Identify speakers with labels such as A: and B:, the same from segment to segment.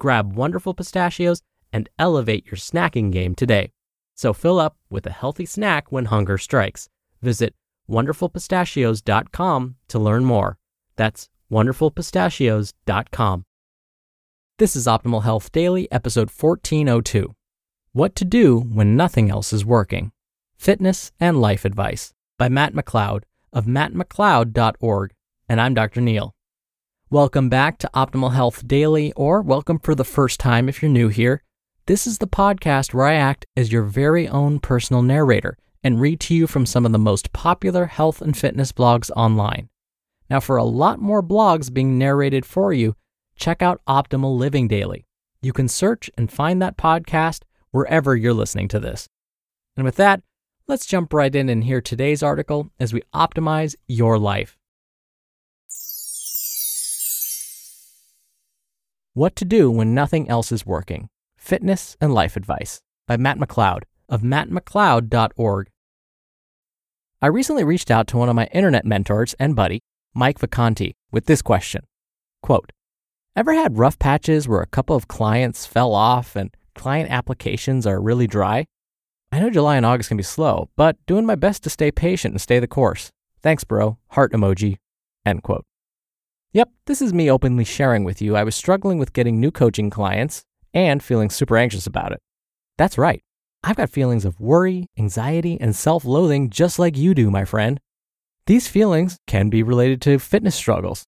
A: Grab Wonderful Pistachios and elevate your snacking game today. So fill up with a healthy snack when hunger strikes. Visit wonderfulpistachios.com to learn more. That's wonderfulpistachios.com. This is Optimal Health Daily, episode 1402. What to do when nothing else is working. Fitness and Life Advice by Matt McLeod of mattmcleod.org. And I'm Dr. Neal. Welcome back to Optimal Health Daily, or welcome for the first time if you're new here. This is the podcast where I act as your very own personal narrator and read to you from some of the most popular health and fitness blogs online. Now, for a lot more blogs being narrated for you, check out Optimal Living Daily. You can search and find that podcast wherever you're listening to this. And with that, let's jump right in and hear today's article as we optimize your life. What to Do When Nothing Else Is Working Fitness and Life Advice by Matt McLeod of mattmcleod.org. I recently reached out to one of my internet mentors and buddy, Mike Vacanti, with this question Quote, Ever had rough patches where a couple of clients fell off and client applications are really dry? I know July and August can be slow, but doing my best to stay patient and stay the course. Thanks, bro. Heart emoji. End quote. Yep, this is me openly sharing with you. I was struggling with getting new coaching clients and feeling super anxious about it. That's right. I've got feelings of worry, anxiety, and self loathing just like you do, my friend. These feelings can be related to fitness struggles.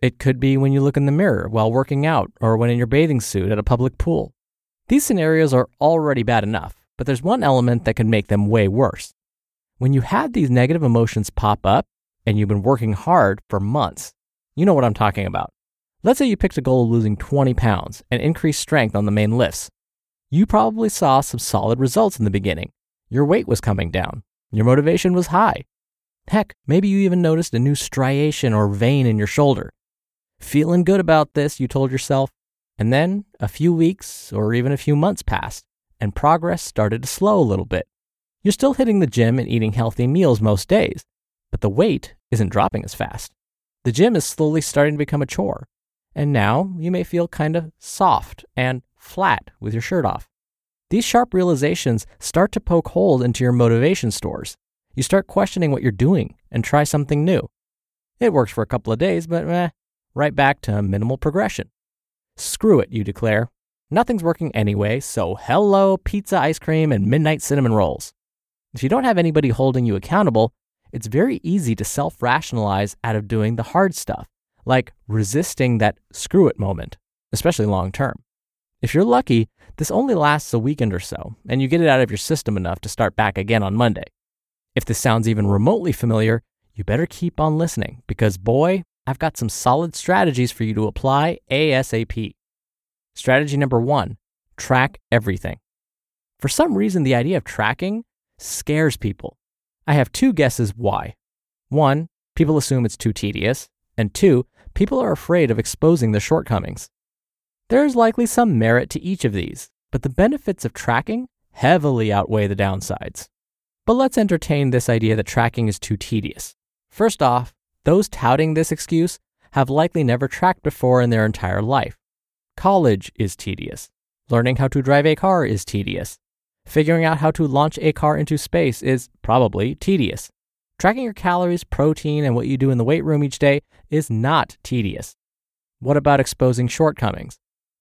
A: It could be when you look in the mirror while working out or when in your bathing suit at a public pool. These scenarios are already bad enough, but there's one element that can make them way worse. When you have these negative emotions pop up and you've been working hard for months, you know what I'm talking about. Let's say you picked a goal of losing 20 pounds and increased strength on the main lifts. You probably saw some solid results in the beginning. Your weight was coming down. Your motivation was high. Heck, maybe you even noticed a new striation or vein in your shoulder. Feeling good about this, you told yourself. And then a few weeks or even a few months passed, and progress started to slow a little bit. You're still hitting the gym and eating healthy meals most days, but the weight isn't dropping as fast. The gym is slowly starting to become a chore. And now you may feel kind of soft and flat with your shirt off. These sharp realizations start to poke holes into your motivation stores. You start questioning what you're doing and try something new. It works for a couple of days, but eh, right back to minimal progression. Screw it, you declare. Nothing's working anyway, so hello, pizza, ice cream, and midnight cinnamon rolls. If you don't have anybody holding you accountable, it's very easy to self rationalize out of doing the hard stuff, like resisting that screw it moment, especially long term. If you're lucky, this only lasts a weekend or so, and you get it out of your system enough to start back again on Monday. If this sounds even remotely familiar, you better keep on listening because, boy, I've got some solid strategies for you to apply ASAP. Strategy number one track everything. For some reason, the idea of tracking scares people. I have two guesses why. One, people assume it's too tedious, and two, people are afraid of exposing their shortcomings. There is likely some merit to each of these, but the benefits of tracking heavily outweigh the downsides. But let's entertain this idea that tracking is too tedious. First off, Those touting this excuse have likely never tracked before in their entire life. College is tedious. Learning how to drive a car is tedious. Figuring out how to launch a car into space is probably tedious. Tracking your calories, protein, and what you do in the weight room each day is not tedious. What about exposing shortcomings?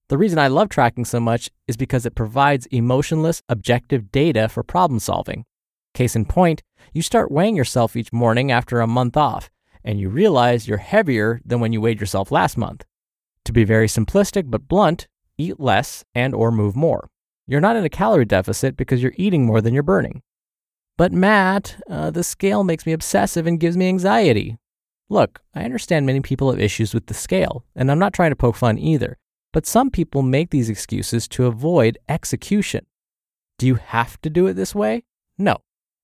A: The reason I love tracking so much is because it provides emotionless, objective data for problem solving. Case in point, you start weighing yourself each morning after a month off, and you realize you're heavier than when you weighed yourself last month. To be very simplistic but blunt, eat less and or move more. You're not in a calorie deficit because you're eating more than you're burning. But Matt, uh, the scale makes me obsessive and gives me anxiety. Look, I understand many people have issues with the scale, and I'm not trying to poke fun either, but some people make these excuses to avoid execution. Do you have to do it this way? No.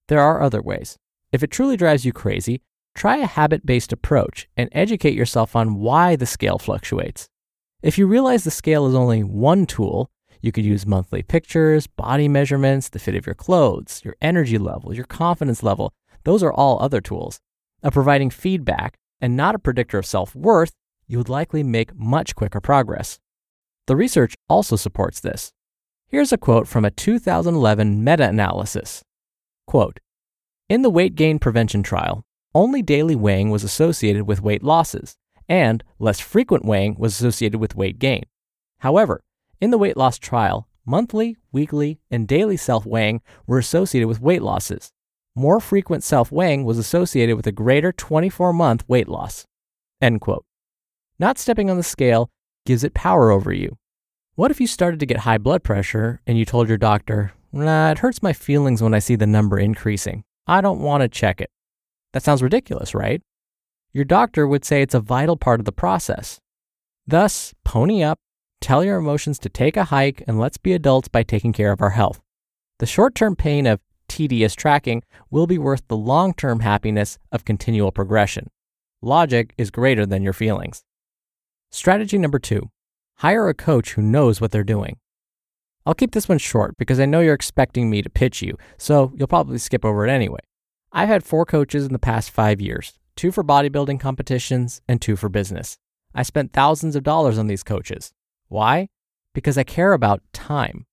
A: There are other ways. If it truly drives you crazy, try a habit based approach and educate yourself on why the scale fluctuates. If you realize the scale is only one tool, you could use monthly pictures, body measurements, the fit of your clothes, your energy level, your confidence level. Those are all other tools. Of providing feedback and not a predictor of self worth, you would likely make much quicker progress. The research also supports this. Here's a quote from a 2011 meta analysis. Quote In the weight gain prevention trial, only daily weighing was associated with weight losses, and less frequent weighing was associated with weight gain. However, in the weight loss trial, monthly, weekly, and daily self weighing were associated with weight losses. More frequent self weighing was associated with a greater 24 month weight loss. End quote. Not stepping on the scale gives it power over you. What if you started to get high blood pressure and you told your doctor, nah, it hurts my feelings when I see the number increasing. I don't want to check it. That sounds ridiculous, right? Your doctor would say it's a vital part of the process. Thus, pony up, Tell your emotions to take a hike and let's be adults by taking care of our health. The short term pain of tedious tracking will be worth the long term happiness of continual progression. Logic is greater than your feelings. Strategy number two hire a coach who knows what they're doing. I'll keep this one short because I know you're expecting me to pitch you, so you'll probably skip over it anyway. I've had four coaches in the past five years two for bodybuilding competitions and two for business. I spent thousands of dollars on these coaches. Why? Because I care about time.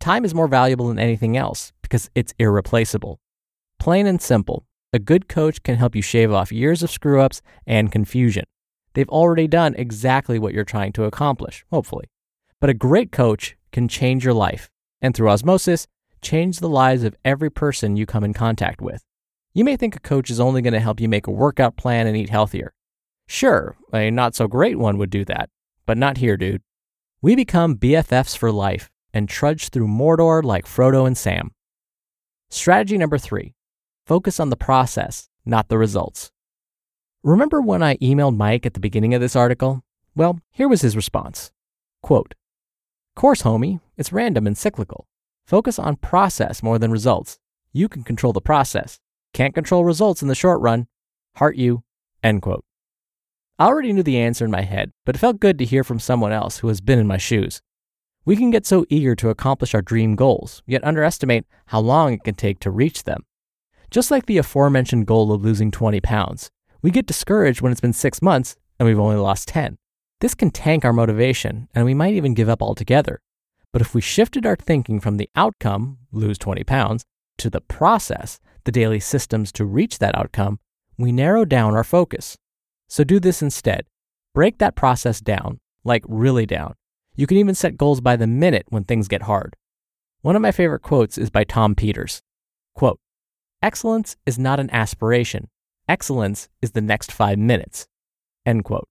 A: Time is more valuable than anything else because it's irreplaceable. Plain and simple, a good coach can help you shave off years of screw ups and confusion. They've already done exactly what you're trying to accomplish, hopefully. But a great coach can change your life, and through osmosis, change the lives of every person you come in contact with. You may think a coach is only going to help you make a workout plan and eat healthier. Sure, a not so great one would do that, but not here, dude. We become BFFs for life and trudge through Mordor like Frodo and Sam. Strategy number three focus on the process, not the results. Remember when I emailed Mike at the beginning of this article? Well, here was his response Quote, Course, homie, it's random and cyclical. Focus on process more than results. You can control the process. Can't control results in the short run. Heart you. End quote. I already knew the answer in my head, but it felt good to hear from someone else who has been in my shoes. We can get so eager to accomplish our dream goals, yet underestimate how long it can take to reach them. Just like the aforementioned goal of losing 20 pounds, we get discouraged when it's been six months and we've only lost 10. This can tank our motivation, and we might even give up altogether. But if we shifted our thinking from the outcome, lose 20 pounds, to the process, the daily systems to reach that outcome, we narrow down our focus. So do this instead. Break that process down, like really down. You can even set goals by the minute when things get hard. One of my favorite quotes is by Tom Peters. Quote, Excellence is not an aspiration. Excellence is the next five minutes. End quote.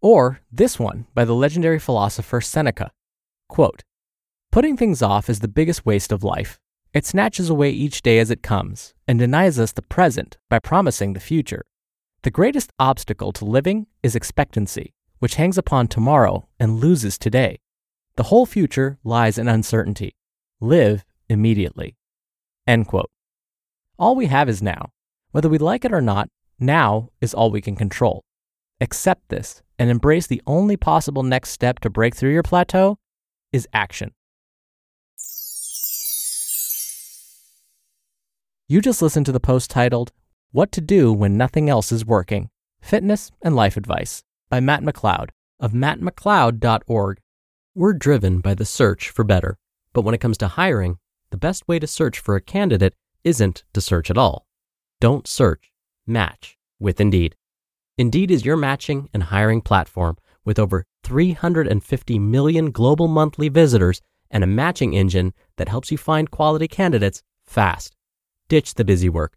A: Or this one by the legendary philosopher Seneca. Quote, Putting things off is the biggest waste of life. It snatches away each day as it comes and denies us the present by promising the future. The greatest obstacle to living is expectancy, which hangs upon tomorrow and loses today. The whole future lies in uncertainty. Live immediately. End quote. All we have is now. Whether we like it or not, now is all we can control. Accept this and embrace the only possible next step to break through your plateau is action. You just listened to the post titled what to do when nothing else is working Fitness and Life Advice by Matt McLeod of mattmcleod.org. We're driven by the search for better, but when it comes to hiring, the best way to search for a candidate isn't to search at all. Don't search, match with Indeed. Indeed is your matching and hiring platform with over 350 million global monthly visitors and a matching engine that helps you find quality candidates fast. Ditch the busy work.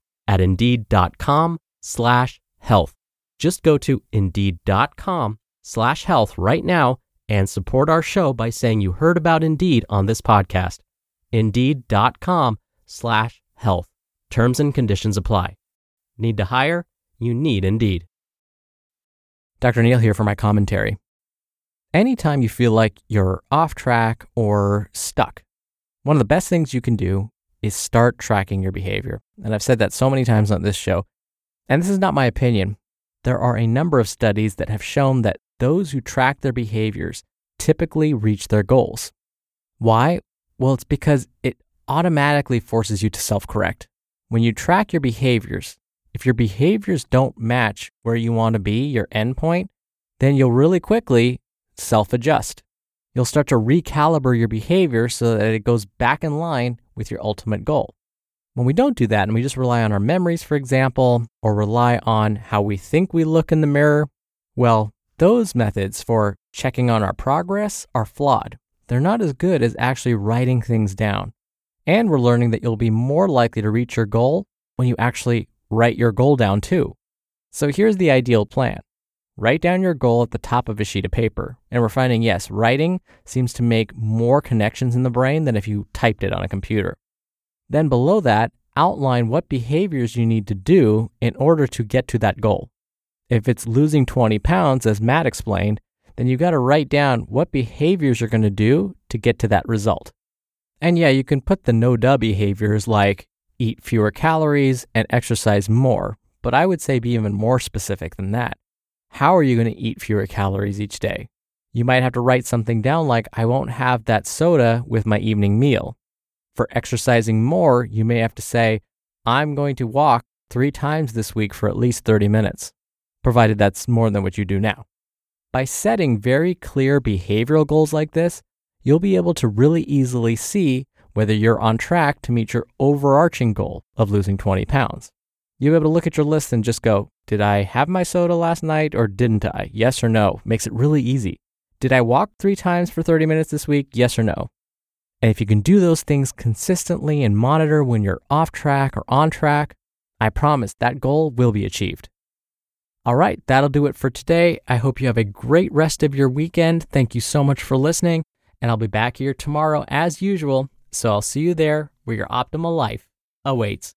A: at indeed.com slash health. Just go to indeed.com slash health right now and support our show by saying you heard about Indeed on this podcast. Indeed.com slash health. Terms and conditions apply. Need to hire? You need Indeed. Dr. Neal here for my commentary. Anytime you feel like you're off track or stuck, one of the best things you can do is start tracking your behavior. And I've said that so many times on this show. And this is not my opinion. There are a number of studies that have shown that those who track their behaviors typically reach their goals. Why? Well, it's because it automatically forces you to self correct. When you track your behaviors, if your behaviors don't match where you want to be, your endpoint, then you'll really quickly self adjust. You'll start to recalibrate your behavior so that it goes back in line with your ultimate goal. When we don't do that and we just rely on our memories, for example, or rely on how we think we look in the mirror, well, those methods for checking on our progress are flawed. They're not as good as actually writing things down. And we're learning that you'll be more likely to reach your goal when you actually write your goal down too. So here's the ideal plan write down your goal at the top of a sheet of paper. And we're finding, yes, writing seems to make more connections in the brain than if you typed it on a computer. Then below that, outline what behaviors you need to do in order to get to that goal. If it's losing 20 pounds, as Matt explained, then you got to write down what behaviors you're going to do to get to that result. And yeah, you can put the no duh behaviors like eat fewer calories and exercise more, but I would say be even more specific than that. How are you going to eat fewer calories each day? You might have to write something down like, I won't have that soda with my evening meal. For exercising more, you may have to say, I'm going to walk three times this week for at least 30 minutes, provided that's more than what you do now. By setting very clear behavioral goals like this, you'll be able to really easily see whether you're on track to meet your overarching goal of losing 20 pounds. You'll be able to look at your list and just go, Did I have my soda last night or didn't I? Yes or no. Makes it really easy. Did I walk three times for 30 minutes this week? Yes or no. And if you can do those things consistently and monitor when you're off track or on track, I promise that goal will be achieved. All right, that'll do it for today. I hope you have a great rest of your weekend. Thank you so much for listening, and I'll be back here tomorrow as usual. So I'll see you there where your optimal life awaits.